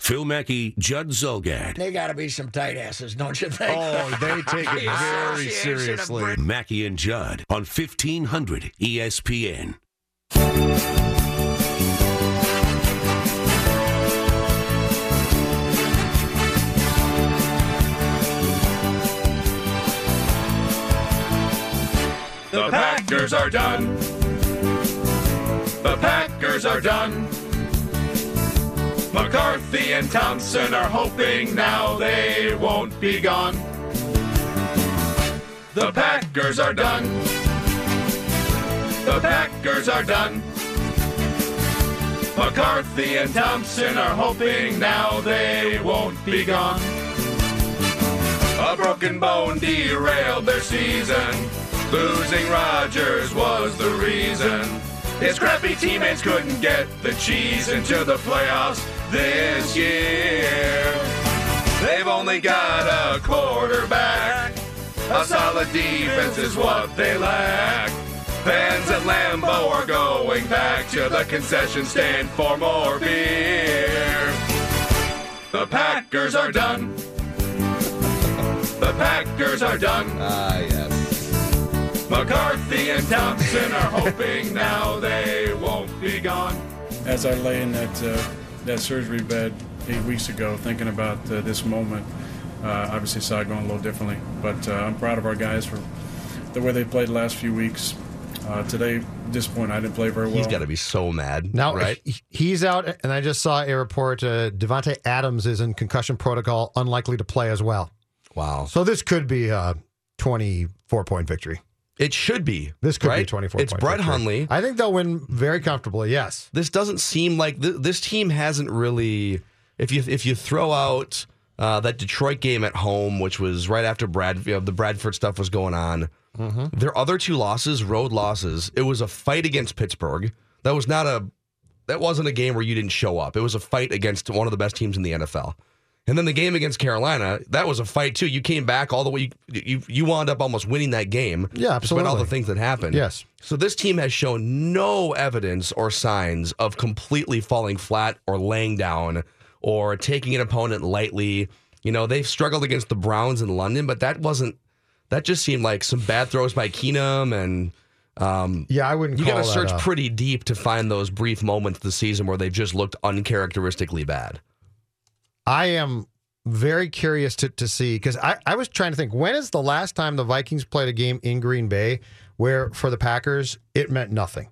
Phil Mackey, Judd Zulgad. They got to be some tight asses, don't you think? Oh, they take it very seriously. Mackey and Judd on 1500 ESPN. The Packers are done. The Packers are done. McCarthy and Thompson are hoping now they won't be gone. The Packers are done. The Packers are done. McCarthy and Thompson are hoping now they won't be gone. A broken bone derailed their season. Losing Rodgers was the reason. His crappy teammates couldn't get the cheese into the playoffs this year. They've only got a quarterback. A solid defense is what they lack. Fans at Lambeau are going back to the concession stand for more beer. The Packers are done. The Packers are done. Ah, yes. McCarthy and Thompson are hoping now they won't be gone. As I lay in that uh, that surgery bed eight weeks ago, thinking about uh, this moment, uh, obviously saw it going a little differently. But uh, I'm proud of our guys for the way they played the last few weeks. Uh, today, disappointed I didn't play very well. He's got to be so mad. Now right? he's out, and I just saw a report. Uh, Davante Adams is in concussion protocol, unlikely to play as well. Wow. So this could be a twenty-four point victory. It should be. This could be right? a twenty-four. It's Brett. Hundley. I think they'll win very comfortably. Yes. this doesn't seem like th- this team hasn't really. If you if you throw out uh, that Detroit game at home, which was right after Brad, you know, the Bradford stuff was going on. Their other two losses, road losses. It was a fight against Pittsburgh. That was not a. That wasn't a game where you didn't show up. It was a fight against one of the best teams in the NFL. And then the game against Carolina, that was a fight too. You came back all the way. You you, you wound up almost winning that game. Yeah, absolutely. Despite all the things that happened. Yes. So this team has shown no evidence or signs of completely falling flat or laying down or taking an opponent lightly. You know, they've struggled against the Browns in London, but that wasn't that just seemed like some bad throws by Keenum and um Yeah, I wouldn't. you got to search a- pretty deep to find those brief moments of the season where they've just looked uncharacteristically bad. I am very curious to, to see because I, I was trying to think when is the last time the Vikings played a game in Green Bay where for the Packers it meant nothing.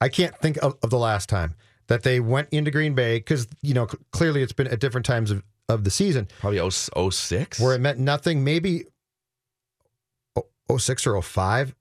I can't think of, of the last time that they went into Green Bay because you know c- clearly it's been at different times of, of the season Probably 0- 06? where it meant nothing. Maybe oh- 06 or 05.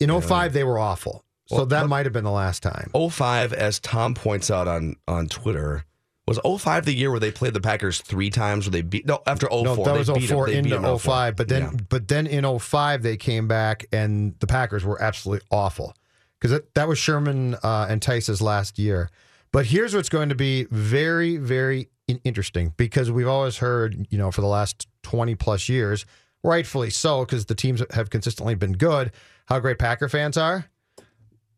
In 05 they were awful. So Well, that might have been the last time. 05, as Tom points out on on Twitter, was 05 the year where they played the Packers three times where they beat no after 04 No, that they was beat 'em. 04 They beat into 'em in 05. But then, Yeah. but then in 05 they came back and the Packers were absolutely awful because that, that was Sherman uh, and Tice's last year. But here's what's going to be very, very interesting because we've always heard, you know, for the last 20 plus years, rightfully so, because the teams have consistently been good, how great Packer fans are.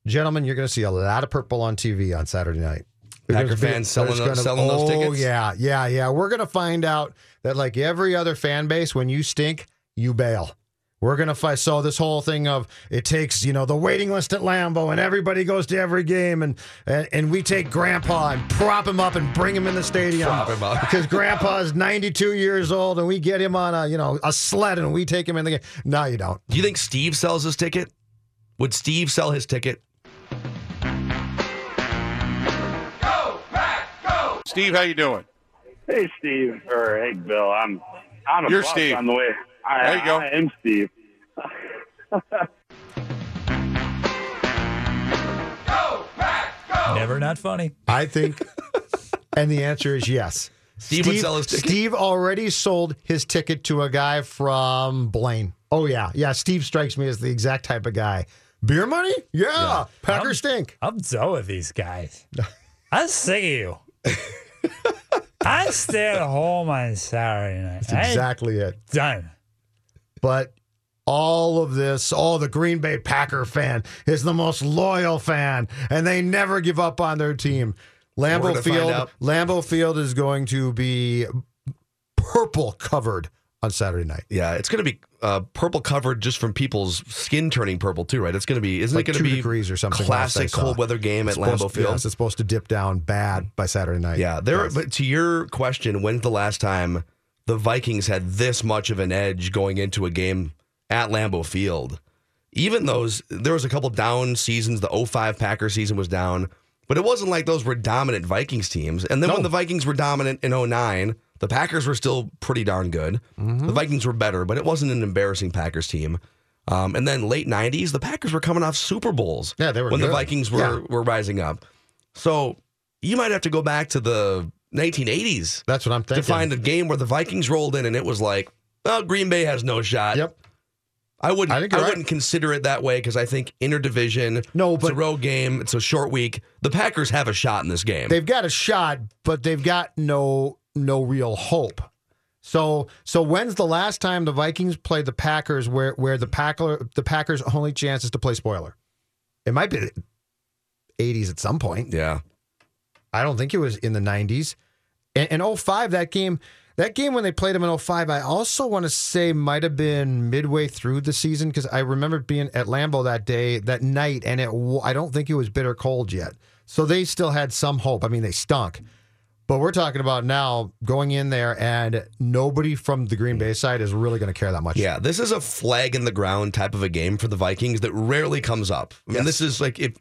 Gentlemen, you're going to see a lot of purple on TV on Saturday night. Packer There's gonna be- fans selling those- gonna- selling those oh, tickets? yeah, yeah, yeah. We're going to find out that, like every other fan base, when you stink, you bail. We're gonna fight. So this whole thing of it takes, you know, the waiting list at Lambeau, and everybody goes to every game, and and, and we take Grandpa and prop him up and bring him in the stadium. Prop him up. because Grandpa is 92 years old, and we get him on a you know a sled, and we take him in the game. No, you don't. Do you think Steve sells his ticket? Would Steve sell his ticket? Steve, how you doing? Hey, Steve, or hey, Bill. I'm on a You're Steve. on the way. I, There you go. I am Steve. go, Pack, go! Never not funny. I think, and the answer is yes. Steve would sell his ticket? Steve already sold his ticket to a guy from Blaine. Oh yeah, yeah. Steve strikes me as the exact type of guy. Beer money? Yeah. Packer I'm- stink. I'm done with these guys. I'm sick of you. I stay at home on Saturday night. That's I ain't exactly it. done. But all of this, oh, the Green Bay Packer fan is the most loyal fan, and they never give up on their team. Lambeau Field. Lambeau Field is going to be purple covered on Saturday night. Yeah, it's going to be uh, purple covered just from people's skin turning purple too, right? It's going to be, isn't Like it going to be degrees or something Classic cold weather game at It's supposed- Lambeau Field. Yes, it's supposed to dip down bad by Saturday night. Yeah, there. Yes. But to your question, when's the last time the Vikings had this much of an edge going into a game at Lambeau Field? Even those, there was a couple down seasons. The 05 Packer season was down, but it wasn't like those were dominant Vikings teams. And then when the Vikings were dominant in 09, the Packers were still pretty darn good. Mm-hmm. The Vikings were better, but it wasn't an embarrassing Packers team. Um, and then late 90s, the Packers were coming off Super Bowls. Yeah, they were when the. Vikings were Yeah. were rising up. So you might have to go back to the 1980s That's what I'm thinking. to find a game where the Vikings rolled in and it was like, well, Green Bay has no shot. Yep. I wouldn't. I I, right. wouldn't consider it that way because I think interdivision. No, but it's a road game. It's a short week. The Packers have a shot in this game. They've got a shot, but they've got no no real hope. So so when's the last time the Vikings played the Packers where where the Packer the Packers only chance is to play spoiler? It might be the 80s at some point. yeah. I don't think it was in the 90s. And, and 05, that game, that game when they played them in 05, I also want to say might have been midway through the season because I remember being at Lambeau that day, that night, and it I don't think it was bitter cold yet. So they still had some hope. I mean, they stunk. But we're talking about now going in there, and nobody from the Green Bay side is really going to care that much. Yeah, this is a flag in the ground type of a game for the Vikings that rarely comes up. I mean, Yes. this is like if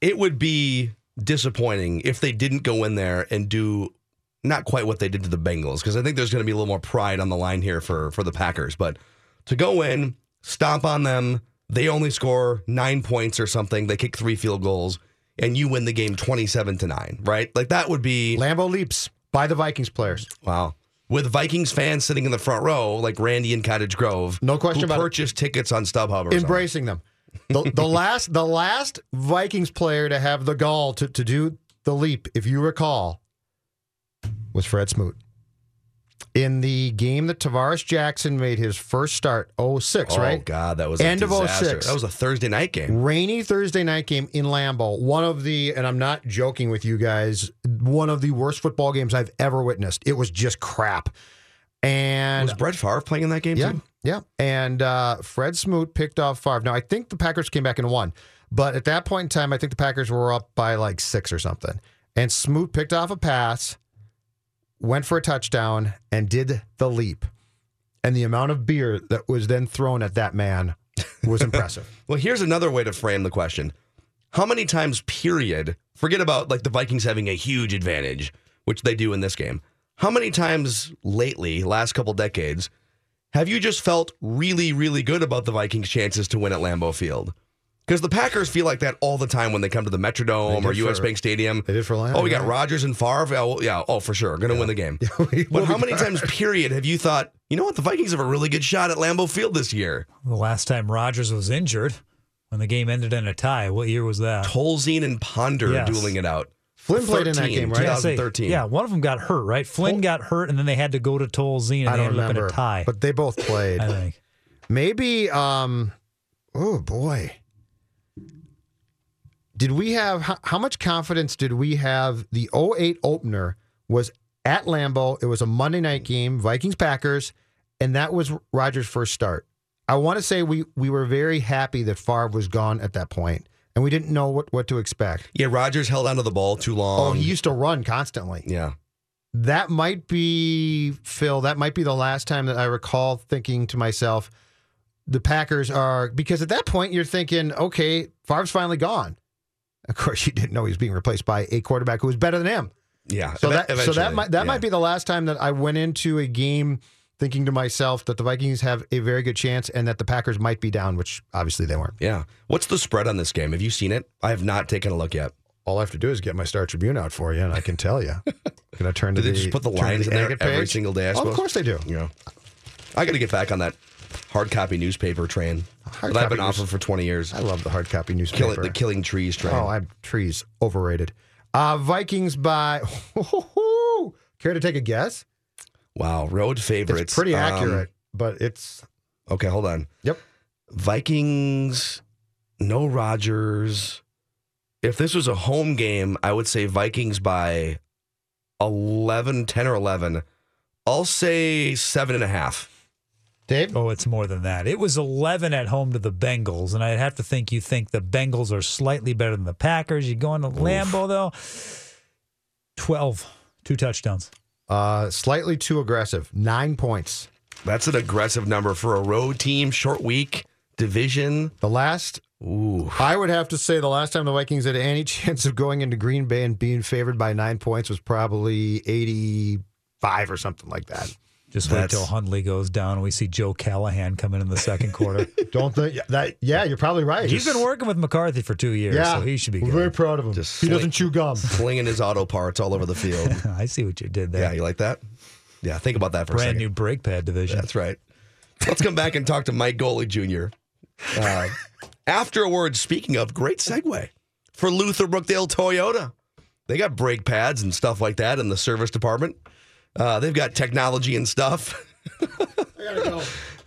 it would be disappointing if they didn't go in there and do not quite what they did to the Bengals because I think there's going to be a little more pride on the line here for for the Packers. But to go in, stomp on them, they only score nine points or something. They kick three field goals, and you win the game twenty-seven to nine. Right? Like that would be Lambeau leaps by the Vikings players. Wow. With Vikings fans sitting in the front row, like Randy in Cottage Grove, No question who about it. purchased tickets on StubHub or something. embracing them. The, the last the last Vikings player to have the gall to, to do the leap, if you recall, was Fred Smoot. In the game that Tarvaris Jackson made his first start, 06, Oh right? God, that was End a of disaster. 06. That was a Thursday night game. Rainy Thursday night game in Lambeau. One of the, and I'm not joking with you guys, one of the worst football games I've ever witnessed. It was just crap. And Was Brett Favre playing in that game yeah, too? yeah. And uh, Fred Smoot picked off Favre. Now I think the Packers came back and won, but at that point in time, I think the Packers were up by like six or something. And Smoot picked off a pass, went for a touchdown, and did the leap. And the amount of beer that was then thrown at that man was impressive. Well, here's another way to frame the question: How many times, period? Forget about like the Vikings having a huge advantage, which they do in this game. How many times lately, last couple decades, have you just felt really, really good about the Vikings' chances to win at Lambeau Field? Because the Packers feel like that all the time when they come to the Metrodome or US for- Bank Stadium. they did for Lambeau, Oh, we got yeah. Rodgers and Favre. Oh, yeah, oh, for sure, going to win the game. we- but how many got- times, period, have you thought, you know what, the Vikings have a really good shot at Lambeau Field this year? The last time Rodgers was injured, when the game ended in a tie, what year was that? Tolzien and Ponder Yes. dueling it out. Flynn played in that 13, game, right? Yeah, 2013. Yeah, one of them got hurt, right? Flynn got hurt, and then they had to go to Tolzien, and I they don't ended up in remember, a tie. but they both played. I think. Maybe, um, oh boy. Did we have, how, how much confidence did we have? The 08 opener was at Lambeau. It was a Monday night game, Vikings Packers, and that was Rodgers' first start. I want to say we we were very happy that Favre was gone at that point, and we didn't know what, what to expect. Yeah, Rodgers held onto the ball too long. Oh, he used to run constantly. yeah. That might be Phil. That might be the last time that I recall thinking to myself, the Packers are because at that point you're thinking, okay, Favre's finally gone. Of course, you didn't know he was being replaced by a quarterback who was better than him. Yeah. So that so that might that yeah. might be the last time that I went into a game thinking to myself that the Vikings have a very good chance and that the Packers might be down, which obviously they weren't. Yeah. What's the spread on this game? Have you seen it? I have not taken a look yet. All I have to do is get my Star Tribune out for you, and I can tell you. Can I turn to Do they the just put the lines the in there every page? single day? I Oh, of course they do. Yeah. I got to get back on that hard copy newspaper train Hard that I've been copy off of for 20 years. I love the hard copy newspaper. Killing, the killing trees train. Oh, I'm trees overrated. Uh, Vikings by. Care to take a guess? wow. Road favorites. It's pretty Um, accurate, but it's okay, hold on. yep. Vikings, no Rodgers. If this was a home game, I would say Vikings by 11, 10 or 11. I'll say seven and a half. Dave, Oh, it's more than that. It was 11 at home to the Bengals, and I'd have to think you think the Bengals are slightly better than the Packers. You go into Lambeau, though. 12, two touchdowns. uh, slightly too aggressive. Nine points. That's an aggressive number for a road team, short week, division. The last, Ooh. I would have to say, the last time the Vikings had any chance of going into Green Bay and being favored by nine points was probably 85 or something like that. Just wait That's- till Hundley goes down and we see Joe Callahan come in in the second quarter. Don't think that. Yeah, you're probably right. He's been working with McCarthy for two years, yeah, so he should be We're good. very proud of him. Just he sling- doesn't chew gum. Flinging his auto parts all over the field. I see what you did there. yeah, you like that? Yeah, think about that for a Brand second. new brake pad division. That's right. Let's come back and talk to Mike Golic Jr. Uh, afterwards, speaking of, great segue for Luther Brookdale Toyota. They got brake pads and stuff like that in the service department. Uh, they've got technology and stuff.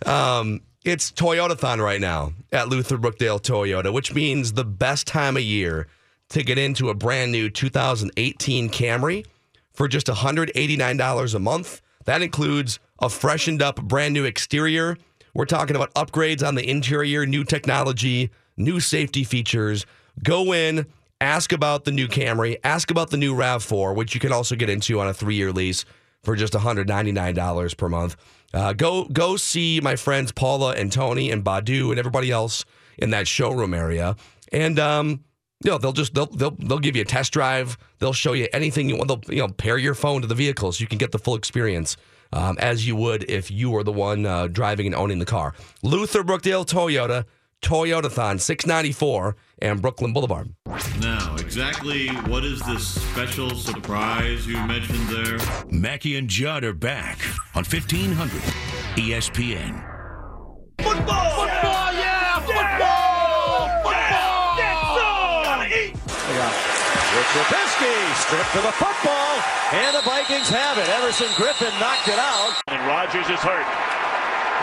Um, it's Toyotathon right now at Luther Brookdale Toyota, which means the best time of year to get into a brand new 2018 Camry for just $189 a month. That includes a freshened up brand new exterior. We're talking about upgrades on the interior, new technology, new safety features. Go in, ask about the new Camry, ask about the new RAV4, which you can also get into on a three year lease for just $199 per month. Uh, go go see my friends Paula and Tony and Badu and everybody else in that showroom area. And um, you know, they'll just they'll they'll they'll give you a test drive. They'll show you anything you want. They'll you know pair your phone to the vehicle so you can get the full experience um, as you would if you were the one uh, driving and owning the car. Luther Brookdale Toyota, Toyotathon 694 and Brooklyn Boulevard. Now, exactly what is this special surprise you mentioned there? Mackey and Judd are back on E 1500 ESPN. Football, football, yeah, football, football, get it done! Got With Trubisky stripped to the football, and the Vikings have it. Everson Griffen knocked it out. And Rodgers is hurt.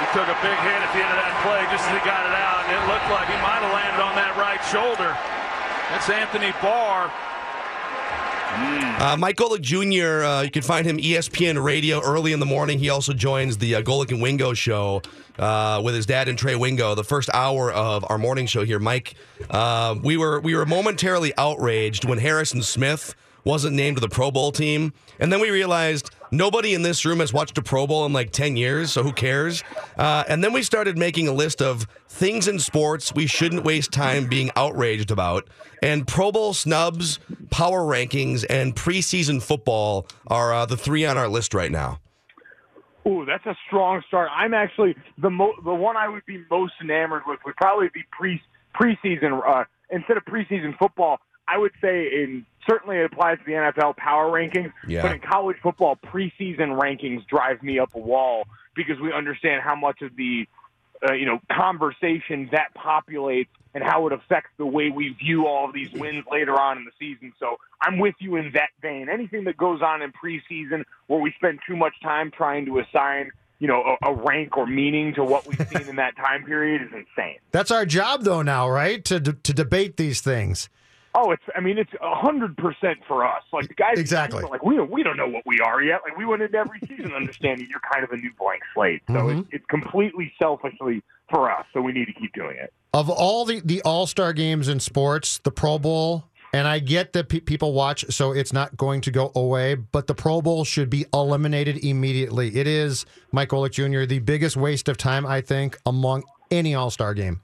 He took a big hit at the end of that play just as he got it out, and it looked like he might have landed on that right shoulder. That's Anthony Barr. Uh, Mike Golic Jr., uh, you can find him ESPN Radio early in the morning. He also joins the uh, Golic and Wingo show uh, with his dad and Trey Wingo, the first hour of our morning show here. Mike, uh, we were we were momentarily outraged when Harrison Smith wasn't named to the Pro Bowl team, and then we realized nobody in this room has watched a Pro Bowl in like ten years, so who cares? Uh, and then we started making a list of things in sports we shouldn't waste time being outraged about. And Pro Bowl snubs, power rankings, and preseason football are uh, the three on our list right now. Ooh, that's a strong start. I'm actually the mo- the one I would be most enamored with would probably be pre preseason uh, instead of preseason football. I would say in certainly it applies to the NFL power rankings, Yeah. but in college football preseason rankings drive me up a wall because we understand how much of the uh, you know conversation that populates and how it affects the way we view all of these wins later on in the season. So I'm with you in that vein. Anything that goes on in preseason where we spend too much time trying to assign you know a, a rank or meaning to what we've seen in that time period is insane. That's our job, though. Now, right? To to debate these things. Oh, it's. I mean, it's a hundred percent for us. Like the guys, Exactly. Like we don't, we don't know what we are yet. Like we went into every season understanding you're kind of a new blank slate. So Mhm. it's, it's completely selfishly for us. So we need to keep doing it. Of all the, the All Star games in sports, the Pro Bowl, and I get that pe- people watch, so it's not going to go away, but the Pro Bowl should be eliminated immediately. It is, Mike Golic Jr., the biggest waste of time, I think, among any All Star game.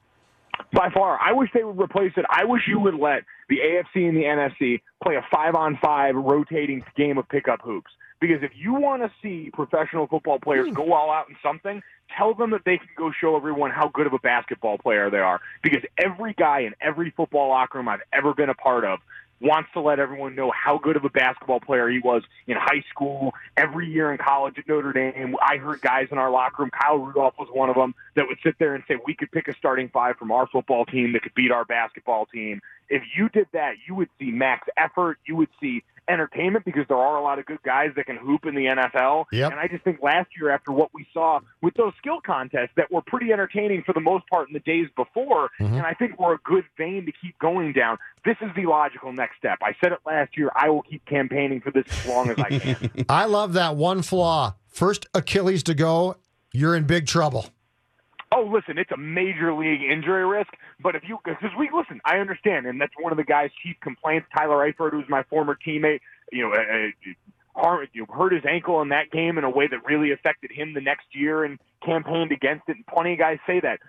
By far, I wish they would replace it. I wish you would let the AFC and the NFC play a five-on-five rotating game of pickup hoops. Because if you want to see professional football players hmm. go all out in something, tell them that they can go show everyone how good of a basketball player they are. Because every guy in every football locker room I've ever been a part of wants to let everyone know how good of a basketball player he was in high school, every year in college at Notre Dame. I heard guys in our locker room, Kyle Rudolph was one of them, that would sit there and say, We could pick a starting five from our football team that could beat our basketball team. If you did that, you would see max effort, you would see entertainment because there are a lot of good guys that can hoop in the NFL. Yep. And I just think last year, after what we saw with those skill contests that were pretty entertaining for the most part in the days before, mm-hmm. and I think we're a good vein to keep going down. This is the logical next step. I said it last year. I will keep campaigning for this as long as I can. I love that one flaw. First Achilles to go, you're in big trouble. Oh, listen, it's a major league injury risk. But if you, because we listen, I understand, and that's one of the guys' chief complaints. Tyler Eifert, who's my former teammate, you know, uh, harm, you hurt his ankle in that game in a way that really affected him the next year and campaigned against it. And plenty of guys say that.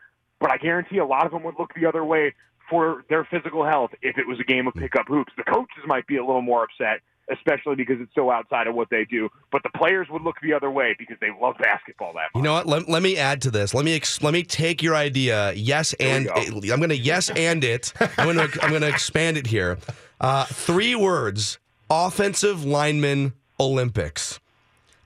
But I guarantee a lot of them would look the other way for their physical health if it was a game of pickup hoops. The coaches might be a little more upset, especially because it's so outside of what they do. But the players would look the other way because they love basketball that much. You know what? Let, let me add to this. Let me ex- let me take your idea. Yes, and I'm going to yes and it. I'm going to I'm going to expand it here. Uh, three words: offensive lineman Olympics.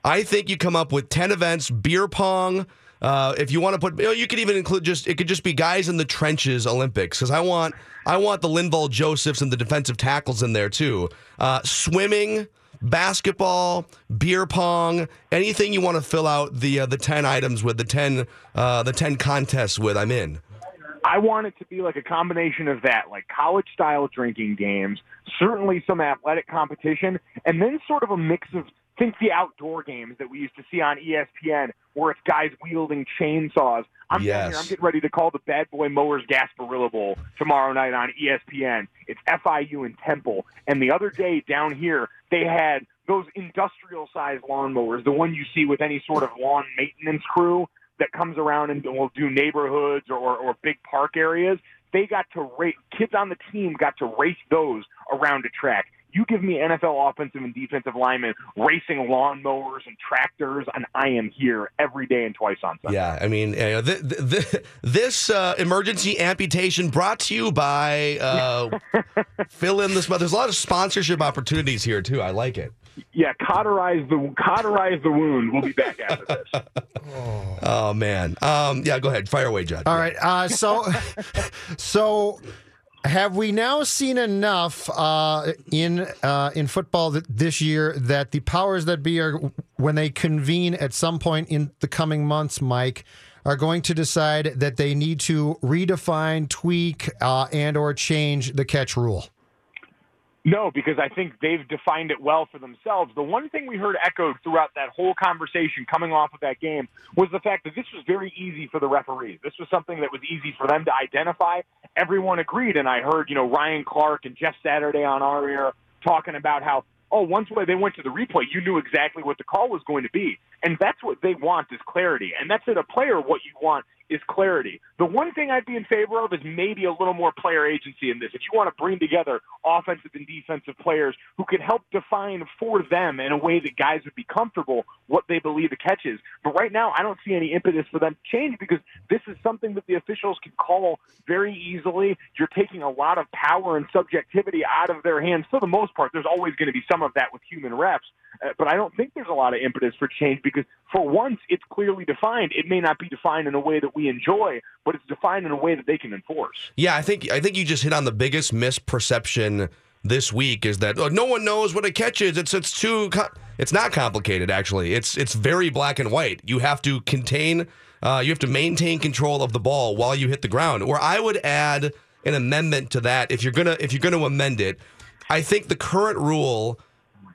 I think you come up with ten events, beer pong. Uh, if you want to put, you, know, you could even include just it could just be guys in the trenches Olympics because I want I want the Linval Josephs and the defensive tackles in there too. Uh, swimming, basketball, beer pong, anything you want to fill out the uh, the ten items with the ten uh, the ten contests with. I'm in. I want it to be like a combination of that, like college style drinking games, certainly some athletic competition, and then sort of a mix of think the outdoor games that we used to see on ESPN where it's guys wielding chainsaws. I'm down here, I'm getting ready to call the Bad Boy Mowers Gasparilla Bowl tomorrow night on ESPN. It's FIU and Temple. And the other day down here, they had those industrial sized lawnmowers, the one you see with any sort of lawn maintenance crew that comes around and will do neighborhoods or, or big park areas. They got to race, kids on the team got to race those around a track. You give me NFL offensive and defensive linemen racing lawnmowers and tractors, and I am here every day and twice on Sunday. Yeah, I mean, know, th- th- th- this uh, emergency amputation brought to you by uh, fill in this. Mother. There's a lot of sponsorship opportunities here too. I like it. Yeah, cauterize the cauterize the wound. We'll be back after this. Oh man, um, yeah. Go ahead, fire away, Judd. All right. Uh, so, so have we now seen enough uh, in uh, in football th- this year that the powers that be are, when they convene at some point in the coming months, Mike, are going to decide that they need to redefine, tweak, uh, and or change the catch rule? No, because I think they've defined it well for themselves. The one thing we heard echoed throughout that whole conversation coming off of that game was the fact that this was very easy for the referees. This was something that was easy for them to identify. Everyone agreed, and I heard, you know, Ryan Clark and Jeff Saturday on our air talking about how, oh, once they went to the replay, you knew exactly what the call was going to be. And that's what they want is clarity. And that's at a player what you want is clarity. The one thing I'd be in favor of is maybe a little more player agency in this. If you want to bring together offensive and defensive players who can help define for them in a way that guys would be comfortable what they believe the catch is. But right now, I don't see any impetus for them to change because this is something that the officials can call very easily. You're taking a lot of power and subjectivity out of their hands. For the most part, there's always going to be some of that with human refs. Uh, but I don't think there's a lot of impetus for change because for once it's clearly defined. It may not be defined in a way that we enjoy, but it's defined in a way that they can enforce. Yeah, I think I think you just hit on the biggest misperception this week is that oh, no one knows what a catch is. It's it's too co- it's not complicated actually. It's it's very black and white. You have to contain uh, you have to maintain control of the ball while you hit the ground. Or I would add an amendment to that if you're gonna if you're gonna amend it. I think the current rule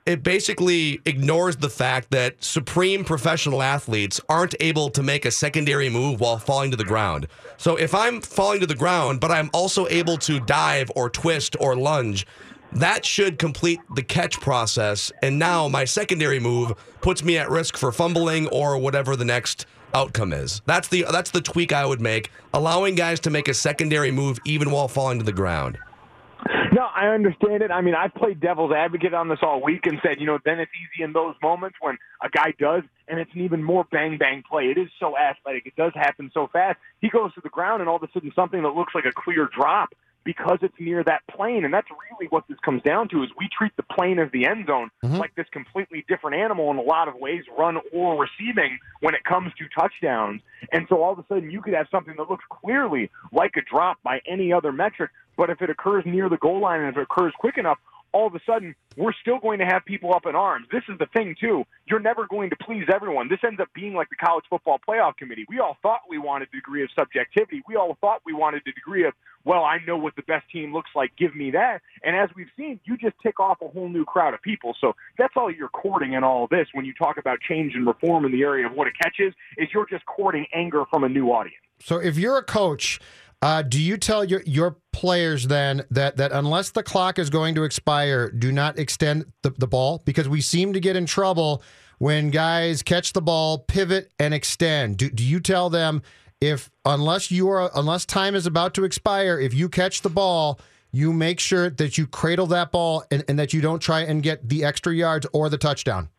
it basically ignores the fact that supreme professional athletes aren't able to make a secondary move while falling to the ground. So if I'm falling to the ground, but I'm also able to dive or twist or lunge, that should complete the catch process. And now my secondary move puts me at risk for fumbling or whatever the next outcome is. That's the that's the tweak I would make, allowing guys to make a secondary move even while falling to the ground. I understand it. I mean, I've played devil's advocate on this all week and said, you know, then it's easy in those moments when a guy does, and it's an even more bang bang play. It is so athletic. It does happen so fast. He goes to the ground, and all of a sudden, something that looks like a clear drop because it's near that plane. And that's really what this comes down to is we treat the plane as the end zone mm-hmm. like this completely different animal in a lot of ways, run or receiving when it comes to touchdowns. And so all of a sudden you could have something that looks clearly like a drop by any other metric, but if it occurs near the goal line and if it occurs quick enough, all of a sudden we're still going to have people up in arms. This is the thing too. You're never going to please everyone. This ends up being like the college football playoff committee. We all thought we wanted a degree of subjectivity. We all thought we wanted a degree of, well, I know what the best team looks like. Give me that. And as we've seen, you just tick off a whole new crowd of people. So that's all you're courting in all of this when you talk about change and reform in the area of what a catch is, is you're just courting anger from a new audience. So if you're a coach, uh, do you tell your your players then that that unless the clock is going to expire, do not extend the, the ball because we seem to get in trouble when guys catch the ball, pivot, and extend. Do, do you tell them if unless you are unless time is about to expire, if you catch the ball, you make sure that you cradle that ball and, and that you don't try and get the extra yards or the touchdown?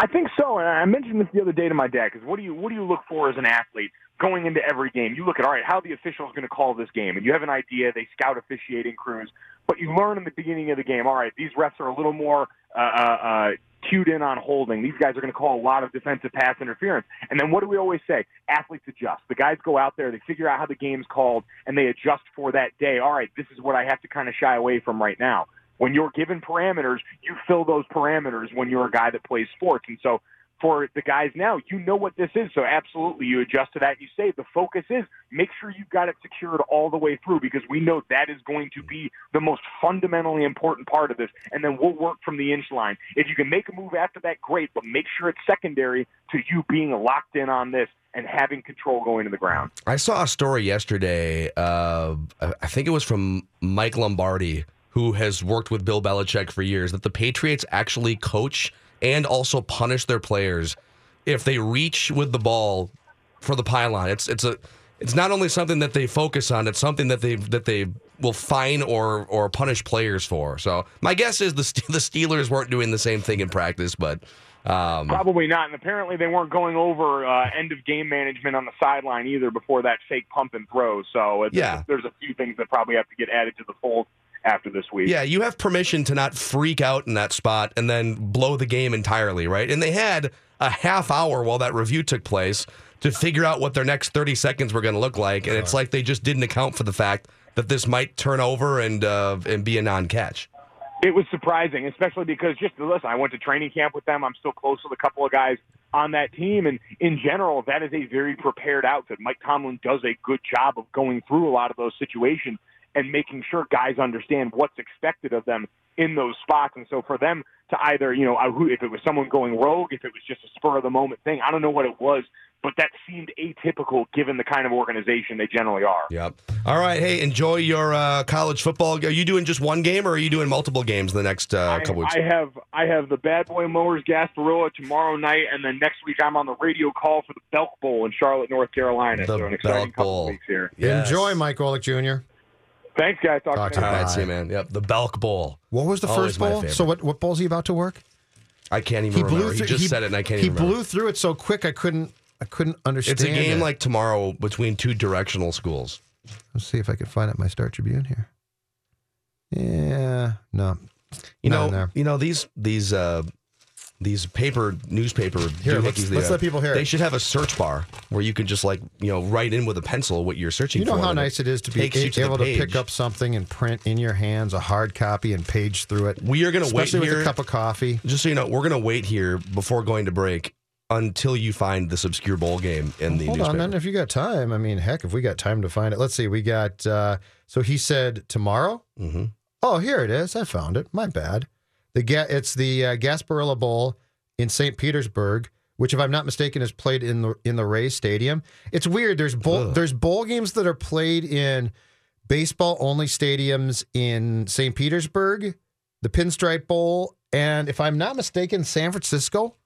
I think so, and I mentioned this the other day to my dad. Because what do you what do you look for as an athlete going into every game? You look at all right, how the official is going to call this game, and you have an idea. They scout officiating crews, but you learn in the beginning of the game. All right, these refs are a little more uh, uh, uh, cued in on holding. These guys are going to call a lot of defensive pass interference. And then what do we always say? Athletes adjust. The guys go out there, they figure out how the game's called, and they adjust for that day. All right, this is what I have to kind of shy away from right now. When you're given parameters, you fill those parameters when you're a guy that plays sports. And so for the guys now, you know what this is. So absolutely, you adjust to that. You say the focus is make sure you've got it secured all the way through because we know that is going to be the most fundamentally important part of this. And then we'll work from the inch line. If you can make a move after that, great, but make sure it's secondary to you being locked in on this and having control going to the ground. I saw a story yesterday. Uh, I think it was from Mike Lombardi, who has worked with Bill Belichick for years, that the Patriots actually coach and also punish their players if they reach with the ball for the pylon. It's it's a it's not only something that they focus on; it's something that they that they will fine or or punish players for. So my guess is the the Steelers weren't doing the same thing in practice, but. Um, Probably not, and apparently they weren't going over uh, end of game management on the sideline either before that fake pump and throw. So it's, Yeah. there's a few things that probably have to get added to the fold after this week. Yeah, you have permission to not freak out in that spot and then blow the game entirely, right? And they had a half hour while that review took place to figure out what their next 30 seconds were going to look like. And it's like they just didn't account for the fact that this might turn over and uh, and be a non-catch. It was surprising, especially because just listen, I went to training camp with them. I'm still close with a couple of guys on that team, and in general, that is a very prepared outfit. Mike Tomlin does a good job of going through a lot of those situations and making sure guys understand what's expected of them in those spots. And so for them to either, you know, if it was someone going rogue, if it was just a spur of the moment thing, I don't know what it was, but that seemed atypical given the kind of organization they generally are. Yep. All right. Hey, enjoy your uh, college football. Are you doing just one game, or are you doing multiple games in the next uh, couple weeks? I have I have the Bad Boy Mowers Gasparilla tomorrow night, and then next week I'm on the radio call for the Belk Bowl in Charlotte, North Carolina. The so an exciting Belk couple Bowl. weeks here. Enjoy, Mike Golic Jr. Thanks, guys. Talk, Talk to to you you. later. All right, see you, man. Yep, the Belk Bowl. What was the Always first my bowl? favorite. So what what bowl's he about to work? I can't even remember. he just said it, and I can't He even remember. blew through it so quick I couldn't I couldn't understand. It's a game it. like tomorrow between two directional schools. Let's see if I can find it. in My Star Tribune here. Yeah, no, You not know, there. you know these these uh, these paper newspaper Here, let's- let's let people hear They it. should have a search bar where you can just like you know write in with a pencil what you're searching for. You know for. how nice it is to be a- to able to pick up something and print in your hands a hard copy and page through it. We are going to wait here. with a cup of coffee. Just so you know, we're going to wait here before going to break until you find this obscure bowl game in the Hold newspaper. on, then. If you got time, I mean, heck, if we got time to find it, let's see. We got. Uh, so he said tomorrow. Mm-hmm. Oh, here it is. I found it. My bad. The ga- it's the uh, Gasparilla Bowl in St. Petersburg, which, if I'm not mistaken, is played in the in the Rays Stadium. It's weird. There's bowl Ugh. there's bowl games that are played in baseball only stadiums in St. Petersburg, the Pinstripe Bowl, and if I'm not mistaken, San Francisco.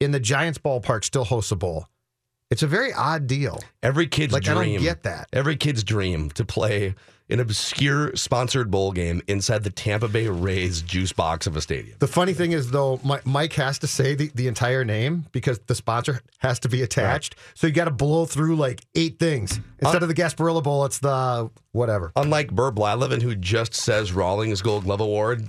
In the Giants ballpark, still hosts a bowl. It's a very odd deal. Every kid's Like, I don't dream. get that. Every kid's dream to play an obscure sponsored bowl game inside the Tampa Bay Rays juice box of a stadium. The funny thing is, though, Mike has to say the, the entire name because the sponsor has to be attached. So you got to blow through like eight things. Instead of the Gasparilla Bowl, it's the whatever. Unlike Bert Blyleven, who just says Rawlings Gold Glove Award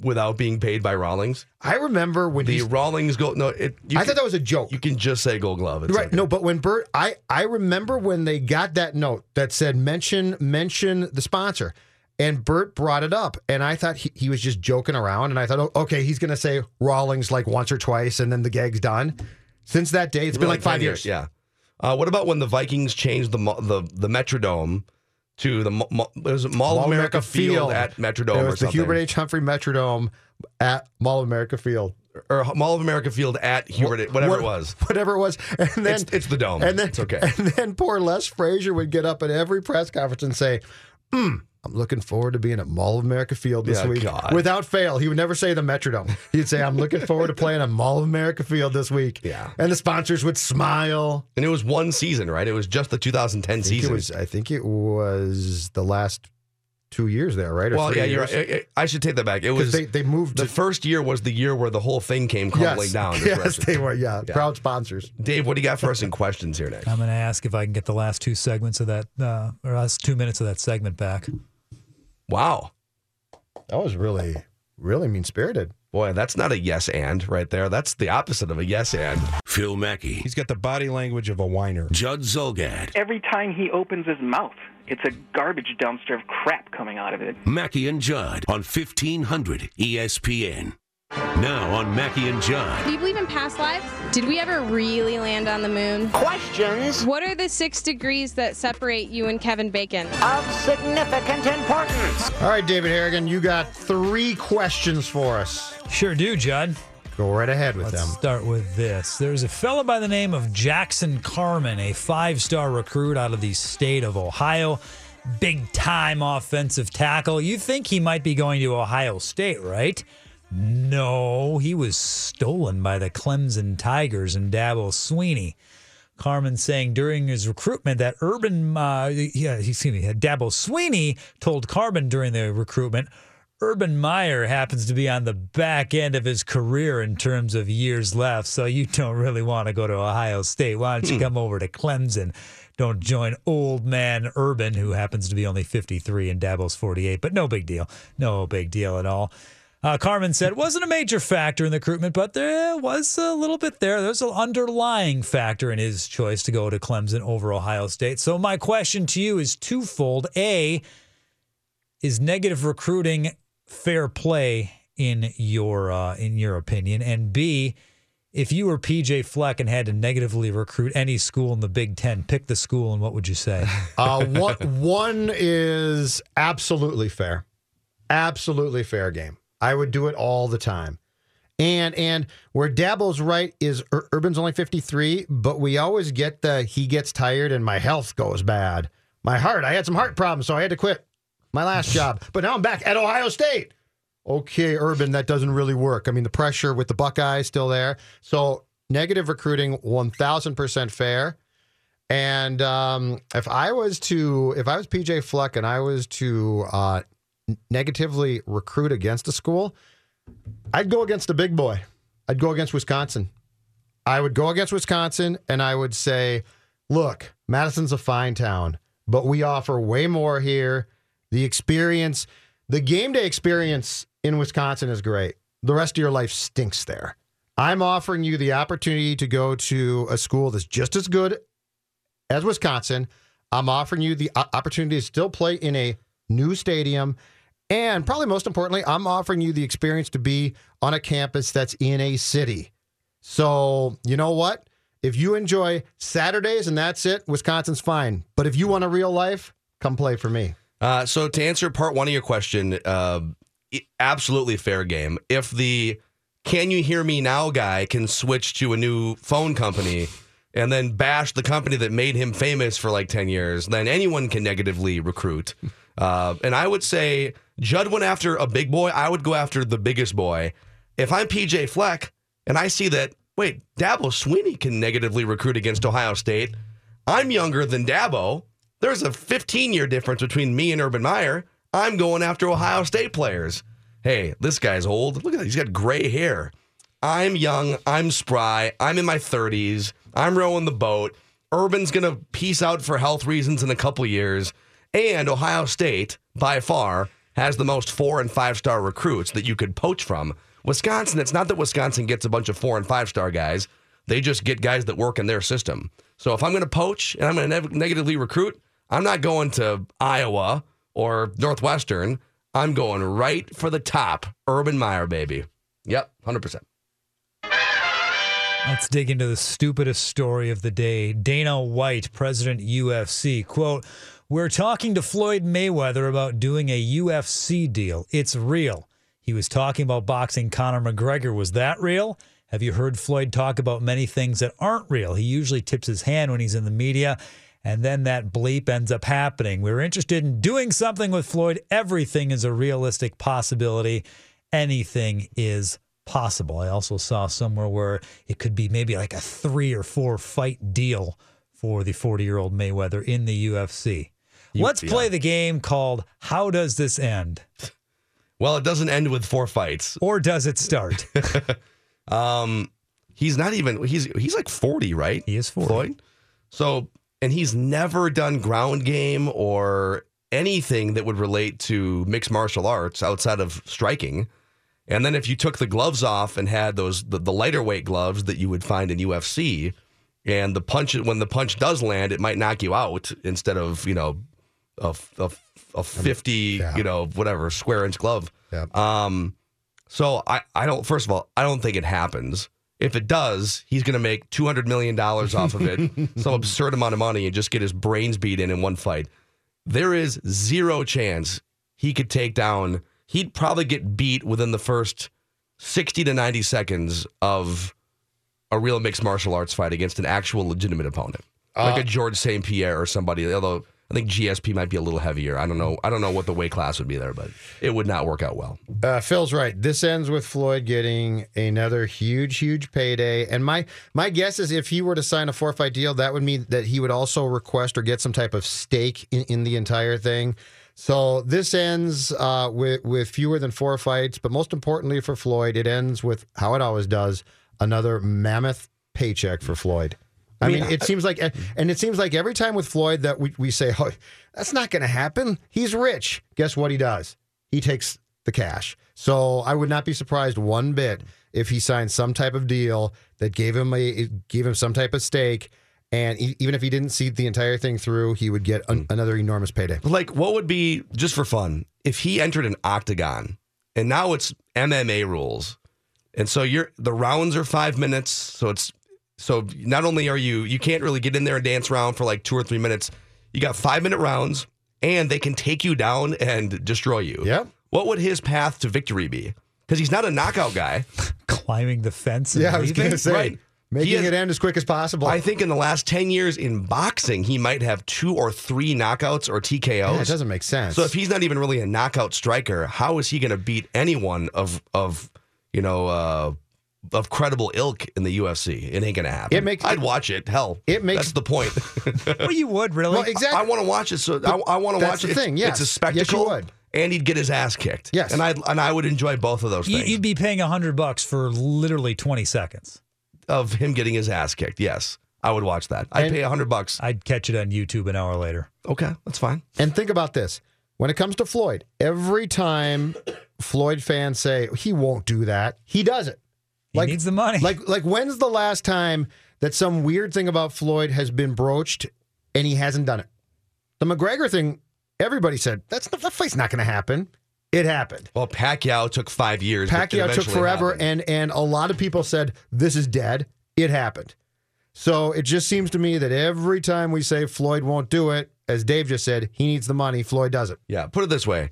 without being paid by Rawlings. I remember when The he. Rawlings Gold. No, it. I can, thought that was a joke. you can just say Gold Glove. It's Right. okay. No, but when Bert, I I remember when they got that note that said mention mention the sponsor, and Bert brought it up, and I thought he, he was just joking around, and I thought, oh, okay, he's gonna say Rawlings like once or twice, and then the gag's done. Since that day, it's been like five 10 years. Yeah. Uh, what about when the Vikings changed the the the Metrodome to the Mo- was Mall, of America, Field, at Metrodome It or was the? Hubert H. Humphrey Metrodome at Mall of America Field. or Mall of America Field at Hubert, whatever it was. Whatever it was. And then It's, it's the dome. and then it's okay. And then poor Les Frazier would get up at every press conference and say, "Hmm, I'm looking forward to being at Mall of America Field this Yeah, week. God. Without fail. He would never say the Metrodome. He'd say, I'm looking forward to playing at Mall of America Field this week. Yeah. And the sponsors would smile. And it was one season, right? It was just the 2010 I season. it was I think it was the last two years there, right? Or well, yeah, you're right. I I should take that back. It was they, they moved the to first year was the year where the whole thing came crumbling yes, down. Yes, what I they were. Yeah, Yeah. proud sponsors. Dave, what do you got for us in questions here next? I'm going to ask if I can get the last two segments of that, uh, or last two minutes of that segment back. Wow. That was really, really mean spirited. Boy, that's not a yes and right there. That's the opposite of a yes and. Phil Mackey, He's got the body language of a whiner. Judd Zulgad, Every time he opens his mouth, it's a garbage dumpster of crap coming out of it. Mackey and Judd on 1500 ESPN. Now on Mackey and Judd. Do you believe in past lives? Did we ever really land on the moon? Questions What are the six degrees that separate you and Kevin Bacon? of significant importance. All right, David Harrigan, you got three questions for us. Sure do, Judd. Go right ahead with them. Let's them. start with this. There's a fellow by the name of Jackson Carman, a five star recruit out of the state of Ohio. Big time offensive tackle. You think he might be going to Ohio State, right? No, he was stolen by the Clemson Tigers and Dabo Swinney. Carman saying during his recruitment that Urban, uh, yeah, excuse me, Dabo Swinney told Carman during the recruitment, Urban Meyer happens to be on the back end of his career in terms of years left, so you don't really want to go to Ohio State. Why don't you come over to Clemson? Don't join old man Urban, who happens to be only 53 and Dabo's 48, but no big deal. No big deal at all. Uh, Carman said it wasn't a major factor in the recruitment, but there was a little bit there. There's an underlying factor in his choice to go to Clemson over Ohio State. So my question to you is twofold: A, is negative recruiting fair play in your uh, in your opinion? And B, if you were PJ Fleck and had to negatively recruit any school in the Big Ten, pick the school and what would you say? Uh, one, one is absolutely fair. Absolutely fair game. I would do it all the time. And and where Dabo's right is Ur- Urban's only 53, but we always get the he gets tired and my health goes bad. My heart, I had some heart problems, so I had to quit my last job. But now I'm back at Ohio State. Okay, Urban, that doesn't really work. I mean, the pressure with the Buckeyes still there. So negative recruiting, 1000% fair. And um, if I was to, if I was PJ Fleck and I was to uh, negatively recruit against a school, I'd go against a big boy. I'd go against Wisconsin. I would go against Wisconsin and I would say, look, Madison's a fine town, but we offer way more here. The experience, the game day experience in Wisconsin is great. The rest of your life stinks there. I'm offering you the opportunity to go to a school that's just as good as Wisconsin. I'm offering you the uh, opportunity to still play in a new stadium. And probably most importantly, I'm offering you the experience to be on a campus that's in a city. So, you know what? If you enjoy Saturdays and that's it, Wisconsin's fine. But if you want a real life, come play for me. Uh, so to answer part one of your question, uh, absolutely fair game. If the "Can you hear me now" guy can switch to a new phone company and then bash the company that made him famous for like ten years, then anyone can negatively recruit. Uh, and I would say Judd went after a big boy. I would go after the biggest boy. If I'm PJ Fleck and I see that, wait, Dabo Swinney can negatively recruit against Ohio State. I'm younger than Dabo. There's a 15 year difference between me and Urban Meyer. I'm going after Ohio State players. Hey, this guy's old. Look at that. He's got gray hair. I'm young. I'm spry. I'm in my 30s. I'm rowing the boat. Urban's going to peace out for health reasons in a couple years. And Ohio State, by far, has the most four and five star recruits that you could poach from. Wisconsin, it's not that Wisconsin gets a bunch of four and five star guys. They just get guys that work in their system. So if I'm going to poach and I'm going to ne- negatively recruit, I'm not going to Iowa or Northwestern. I'm going right for the top. Urban Meyer, baby. Yep, 100%. Let's dig into the stupidest story of the day. Dana White, president UFC, quote, "We're talking to Floyd Mayweather about doing a UFC deal. It's real." He was talking about boxing Conor McGregor. Was that real? Have you heard Floyd talk about many things that aren't real? He usually tips his hand when he's in the media, and then that bleep ends up happening. We're interested in doing something with Floyd. Everything is a realistic possibility. Anything is possible. I also saw somewhere where it could be maybe like a three or four fight deal for the 40 year old Mayweather in the UFC. You- Let's yeah. play the game called How Does This End? Well, it doesn't end with four fights. Or does it start? um, he's not even he's he's like 40, right? He is 40. Floyd. So, and he's never done ground game or anything that would relate to mixed martial arts outside of striking. And then if you took the gloves off and had those the, the lighter weight gloves that you would find in UFC, and the punch when the punch does land, it might knock you out instead of you know a, a, a 50 you know whatever square inch glove. Um, so I I don't first of all I don't think it happens. If it does, he's going to make two hundred million dollars off of it, some absurd amount of money, and just get his brains beat in in one fight. There is zero chance he could take down. He'd probably get beat within the first sixty to ninety seconds of a real mixed martial arts fight against an actual legitimate opponent, like Uh, a George St. Pierre or somebody. Although I think GSP might be a little heavier. I don't know. I don't know what the weight class would be there, but it would not work out well. Uh, Phil's right. This ends with Floyd getting another huge, huge payday. And my my guess is if he were to sign a four fight deal, that would mean that he would also request or get some type of stake in, in the entire thing. So this ends uh, with with fewer than four fights, but most importantly for Floyd, it ends with how it always does another mammoth paycheck for Floyd. I, I mean, mean, it seems like, and it seems like every time with Floyd that we, we say, oh, that's not going to happen. He's rich. Guess what he does? He takes the cash. So I would not be surprised one bit if he signed some type of deal that gave him a gave him some type of stake, and even if he didn't see the entire thing through, he would get an, mm. another enormous payday. Like, what would be just for fun if he entered an octagon and now it's MMA rules, and so you're the rounds are five minutes, so it's so not only are you you can't really get in there and dance around for like two or three minutes, you got five minute rounds, and they can take you down and destroy you. Yeah. What would his path to victory be? Because he's not a knockout guy. Climbing the fence. And Yeah, I was going to say, Right. making He has- it end as quick as possible. I think in the last 10 years in boxing, he might have two or three knockouts or TKOs. Yeah, it doesn't make sense. So if he's not even really a knockout striker, how is he going to beat anyone of of you know uh, of credible ilk in the UFC? It ain't going to happen. It makes- I'd watch it. Hell, It makes- that's the point. well, you would really. Well, exactly. I want to watch it. So I, I want to watch the it. Thing, yes. it's a Yes, you spectacle. would. And he'd get his ass kicked. Yes. and I and I would enjoy both of those You- things You'd be paying a hundred bucks for literally 20 seconds. of him getting his ass kicked. Yes, I would watch that. I'd And- pay a hundred bucks. I'd catch it on YouTube an hour later. Okay, that's fine. And think about this. When it comes to Floyd, every time Floyd fans say he won't do that, he does it. He needs the money. Like like when's the last time that some weird thing about Floyd has been broached and he hasn't done it? The McGregor thing, everybody said that's not, that fight's not going to happen. It happened. Well, Pacquiao took five years. Pacquiao took forever, happened. and and a lot of people said this is dead. It happened. So it just seems to me that every time we say Floyd won't do it, as Dave just said, he needs the money. Floyd does it. Yeah, put it this way.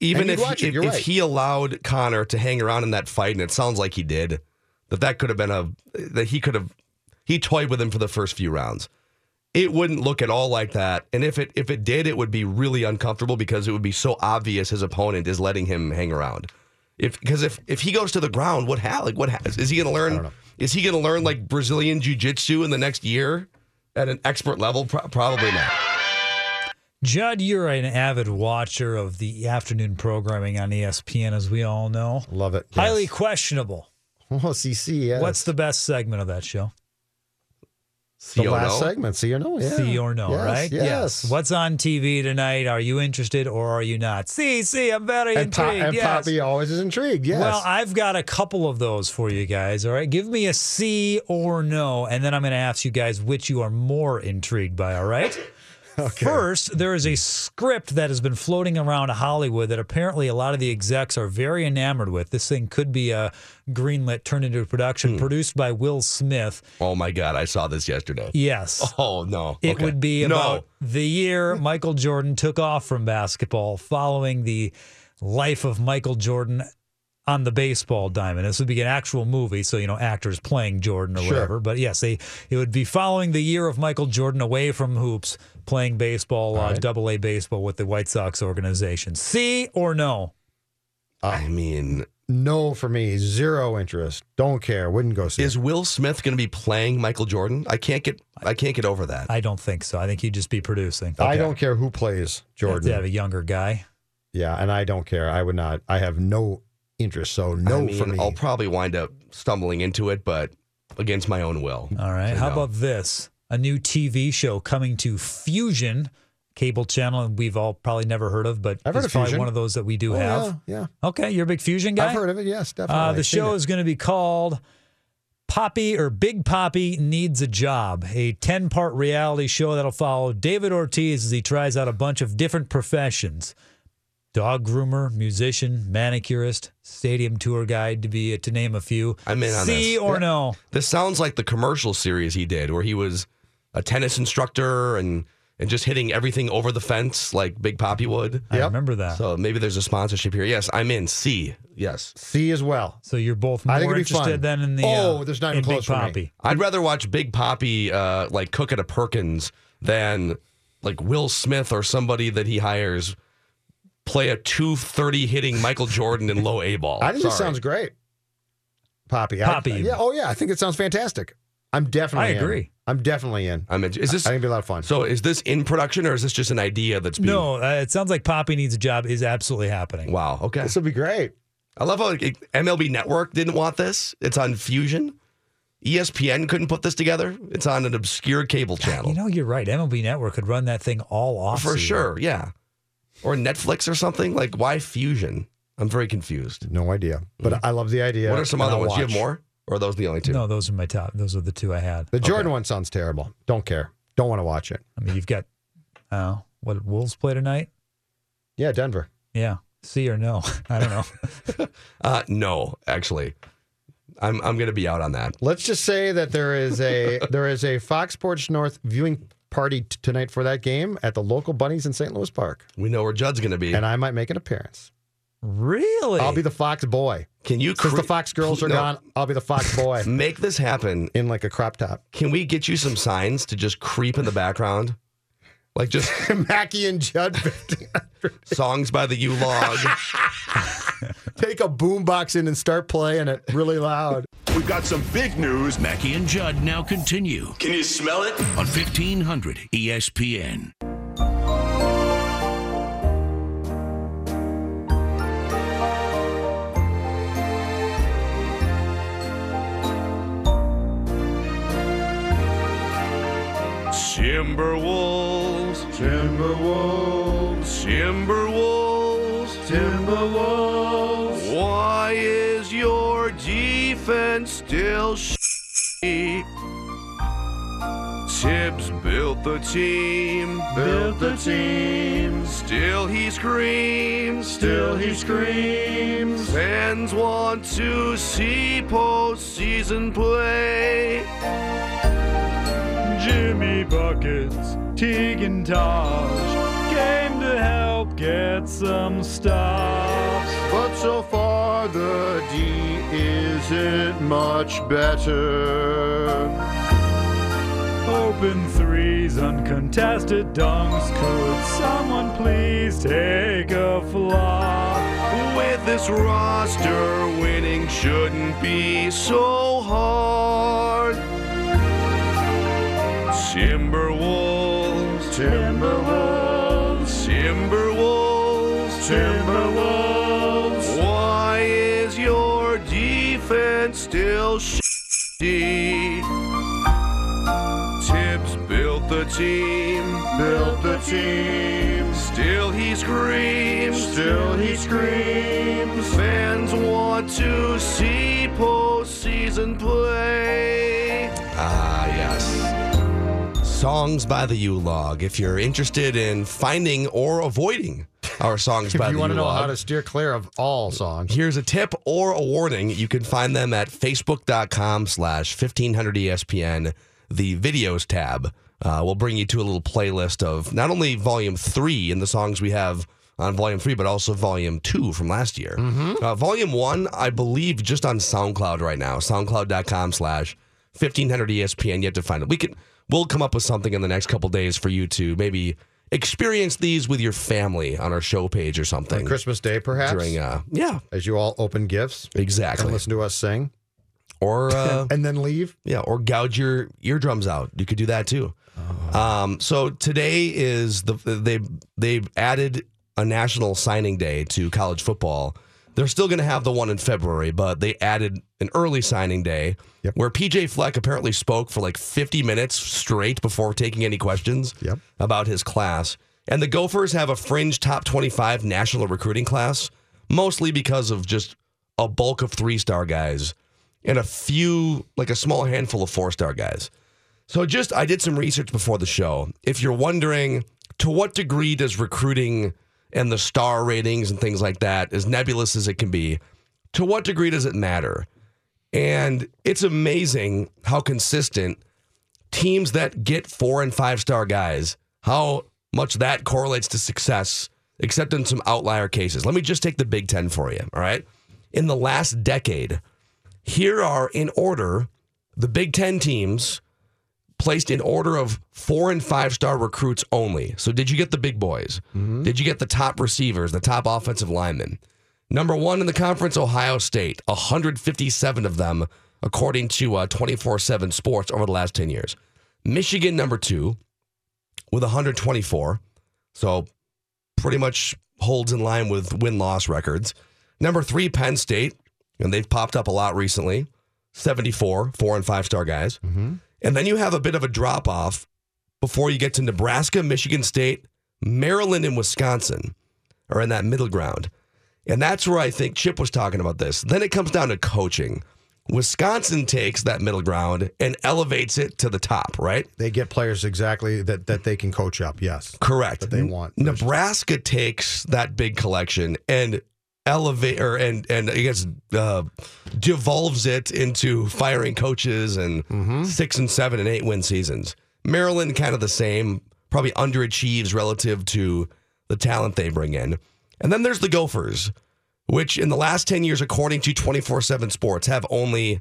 Even if, it, if, you're if he allowed Conor to hang around in that fight, and it sounds like he did, that that could have been a that he could have he toyed with him for the first few rounds. It wouldn't look at all like that, and if it if it did, it would be really uncomfortable because it would be so obvious his opponent is letting him hang around. If because if if he goes to the ground, what ha- like what ha- is he going to learn? Is he going to learn like Brazilian jiu jitsu in the next year at an expert level? Pro- probably not. Judd, you're an avid watcher of the afternoon programming on ESPN, as we all know. Love it. Highly questionable. Oh, CC, yes. What's the best segment of that show? the See or last no? segment? See or no? Yeah. See or no, Yes, right? Yes. What's on TV tonight? Are you interested or are you not? See, see, I'm very And, Pa- intrigued. and yes. Poppy always is intrigued. Yes. Well, I've got a couple of those for you guys. All right. Give me a C or no, and then I'm going to ask you guys which you are more intrigued by. All right. First, there is a script that has been floating around Hollywood that apparently a lot of the execs are very enamored with. This thing could be a greenlit, turned into a production, hmm. produced by Will Smith. Oh my god, I saw this yesterday. Yes. Oh no. It Okay. would be No. about the year Michael Jordan took off from basketball following the life of Michael Jordan on the baseball diamond. This would be an actual movie, so you know actors playing Jordan or Sure. whatever. But yes, they it would be following the year of Michael Jordan away from hoops, playing baseball, uh, right. double A baseball with the White Sox organization. See or no? I mean, no for me. Zero interest. Don't care. Wouldn't go see. is it. Will Smith going to be playing Michael Jordan? I can't get I can't get over that. I don't think so. I think he'd just be producing. I don't care who plays Jordan. To have a younger guy. Yeah, and I don't care. I would not. I have no interest. So no I mean, for me. I'll probably wind up stumbling into it, but against my own will. All right. So How no. about this? A new TV show coming to Fusion cable channel, and we've all probably never heard of, but I've heard it's of probably Fusion. one of those that we do Oh, have. Yeah, Okay, you're a big Fusion guy. I've heard of it. Yes, definitely. Uh, the I've show is going to be called Papi or Big Papi Needs a Job, a 10 part reality show that'll follow David Ortiz as he tries out a bunch of different professions dog groomer, musician, manicurist, stadium tour guide, to be to name a few. I'm in on See this. or Yeah. no? This sounds like the commercial series he did, where he was a tennis instructor and and just hitting everything over the fence like Big Papi would. I remember that. So maybe there's a sponsorship here. Yes, I'm in. C. Yes. C as well. So you're both I think it'd be interested fun. than in the Oh, uh, there's not even close Big for me. Papi. I'd rather watch Big Papi uh, like cook at a Perkins than like Will Smith or somebody that he hires play a 230 hitting Michael Jordan in low A ball. I think this Sorry. sounds great. Papi. Papi, I, you yeah. Oh yeah. I think it sounds fantastic. I'm definitely. I in. agree. I'm definitely in. I'm in, is this I think it'd be a lot of fun. so? Is this in production or is this just an idea that's being? No, uh, it sounds like Papi needs a job is absolutely happening. Wow. Okay. This would be great. I love how like, MLB Network didn't want this. It's on Fusion. ESPN couldn't put this together. It's on an obscure cable channel. You know, you're right. MLB Network could run that thing all off For sure. Yeah. Or Netflix or something. Like, why Fusion? I'm very confused. No idea, but I love the idea. what are some other I'll ones? Do you have more? Or are those the only two? No, those are my top. Those are the two I had. The Jordan one sounds terrible. Don't care. Don't want to watch it. I mean, you've got uh, what Wolves play tonight? Yeah, Denver. Yeah, see or no? I don't know. Uh, no, actually. I'm I'm gonna be out on that. Let's just say that there is a there is a Fox Sports North viewing party t- tonight for that game at the local Bunny's in St. Louis Park, We know where Judd's gonna be. and I might make an appearance. really? I'll be the Fox boy. Can you Since cre- the Fox girls are No. gone, I'll be the Fox boy make this happen? in like a crop top. Can we get you some signs to just creep in the background? Like just Mackey and Judd songs by the U log. Take a boombox in and start playing it really loud. We've got some big news. Mackey and Judd now continue Can you smell it? on E 1500 ESPN. Timberwolves, Timberwolves, Timberwolves, Timberwolves. Defense still shitty? Thibs built the team, built the team. Still he screams, still he screams. Fans want to see postseason play. Jimmy Buckets, Teague and Taj came to help get some stops. But so far the D isn't much better. Open threes, uncontested dunks. Could someone please take a flop? With this roster, winning shouldn't be so hard. Timberwolves, Timberwolves, Timberwolves, Timberwolves. Defense still shitty? Thibs built the team, built the team. Still he screams, still he screams. Fans want to see postseason play. Songs by the U Log. If you're interested in finding or avoiding our songs by the U Log, If you want to know how to steer clear of all songs, Here's a tip or a warning. You can find them at facebook.com slash 1500ESPN, the videos tab. Uh, will bring you to a little playlist of not only volume three and the songs we have on volume three, but also volume two from last year. Uh, volume one, I believe, just on SoundCloud right now, soundcloud.com slash 1500ESPN. You have to find it. We can, we'll come up with something in the next couple days for you to maybe experience these with your family on our show page or something. on Christmas Day, perhaps. During, uh, yeah. As you all open gifts. Exactly. And listen to us sing. or uh, and then leave. Yeah, or gouge your eardrums out. You could do that too. Oh. Um, so today is the they they've added a national signing day to college football. They're still going to have the one in February, but they added an early signing day where PJ Fleck apparently spoke for like 50 minutes straight before taking any questions about his class. And the Gophers have a fringe top 25 national recruiting class, mostly because of just a bulk of three star guys and a few, like a small handful of four star guys. So just, I did some research before the show. If you're wondering to what degree does recruiting and the star ratings and things like that, as nebulous as it can be, to what degree does it matter? And it's amazing how consistent teams that get four and five star guys, how much that correlates to success, except in some outlier cases. Let me just take the Big Ten for you. All right. In the last decade, here are in order the Big Ten teams placed in order of four and five star recruits only. So, did you get the big boys? Mm-hmm. Did you get the top receivers, the top offensive linemen? Number one in the conference, Ohio State, 157 of them, according to uh, 24 7 Sports over the last 10 years. Michigan, number two, with 124. So, pretty much holds in line with win loss records. Number three, Penn State, and they've popped up a lot recently 74, four and five star guys. Mm-hmm. And then you have a bit of a drop off before you get to Nebraska, Michigan State, Maryland, and Wisconsin are in that middle ground. And that's where I think Chip was talking about this. Then it comes down to coaching. Wisconsin takes that middle ground and elevates it to the top, right? They get players exactly that, that they can coach up, yes. Correct. That they want. Nebraska takes that big collection and elevate or and and I guess uh, devolves it into firing coaches and Mm-hmm. six and seven and eight win seasons. Maryland kind of the same, probably underachieves relative to the talent they bring in. And then there's the Gophers, which in the last 10 years, according to 24 7 Sports, have only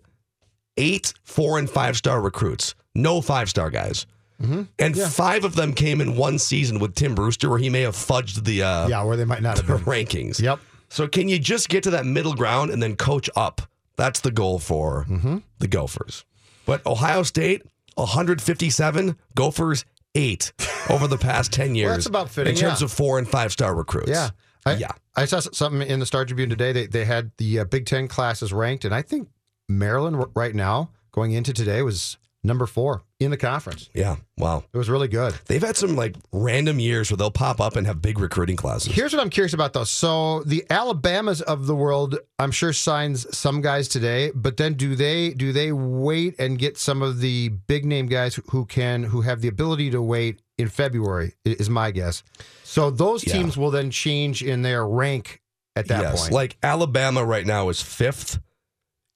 eight four and five star recruits, no five star guys. Mm-hmm. And five of them came in one season with Tim Brewster, where he may have fudged the uh, Yeah, where they might not have the been. rankings. Yep. So can you just get to that middle ground and then coach up? That's the goal for Mm-hmm. the Gophers. But Ohio State, 157, Gophers eight over the past 10 years. that's about fitting, in terms yeah. of four and five star recruits. Yeah. I, yeah. I saw something in the Star Tribune today. They, they had the uh, Big Ten classes ranked, and I think Maryland right now, going into today, was number four in the conference. Yeah, wow. It was really good. They've had some like random years where they'll pop up and have big recruiting classes. Here's what I'm curious about though. So the Alabamas of the world, I'm sure signs some guys today, but then do they do they wait and get some of the big name guys who can who have the ability to wait in February? Is my guess. So those Yeah. teams will then change in their rank at that yes, point. like Alabama right now is fifth,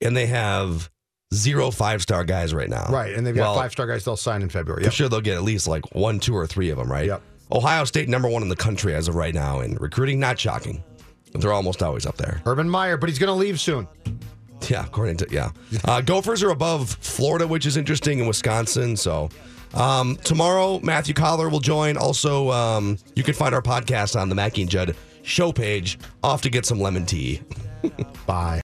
and they have zero five star guys right now. right, and they've got Well, five star guys they'll sign in February. I'm sure they'll get at least like one, two, or three of them, right? Yep. Ohio State number one in the country as of right now in recruiting. Not shocking. They're almost always up there. Urban Meyer, but he's going to leave soon. Yeah, according to yeah, uh, Gophers are above Florida, which is interesting, in Wisconsin. So um, tomorrow, Matthew Coller will join. Also, um, you can find our podcast on the Mackey and Judd show page. Off to get some lemon tea. Bye.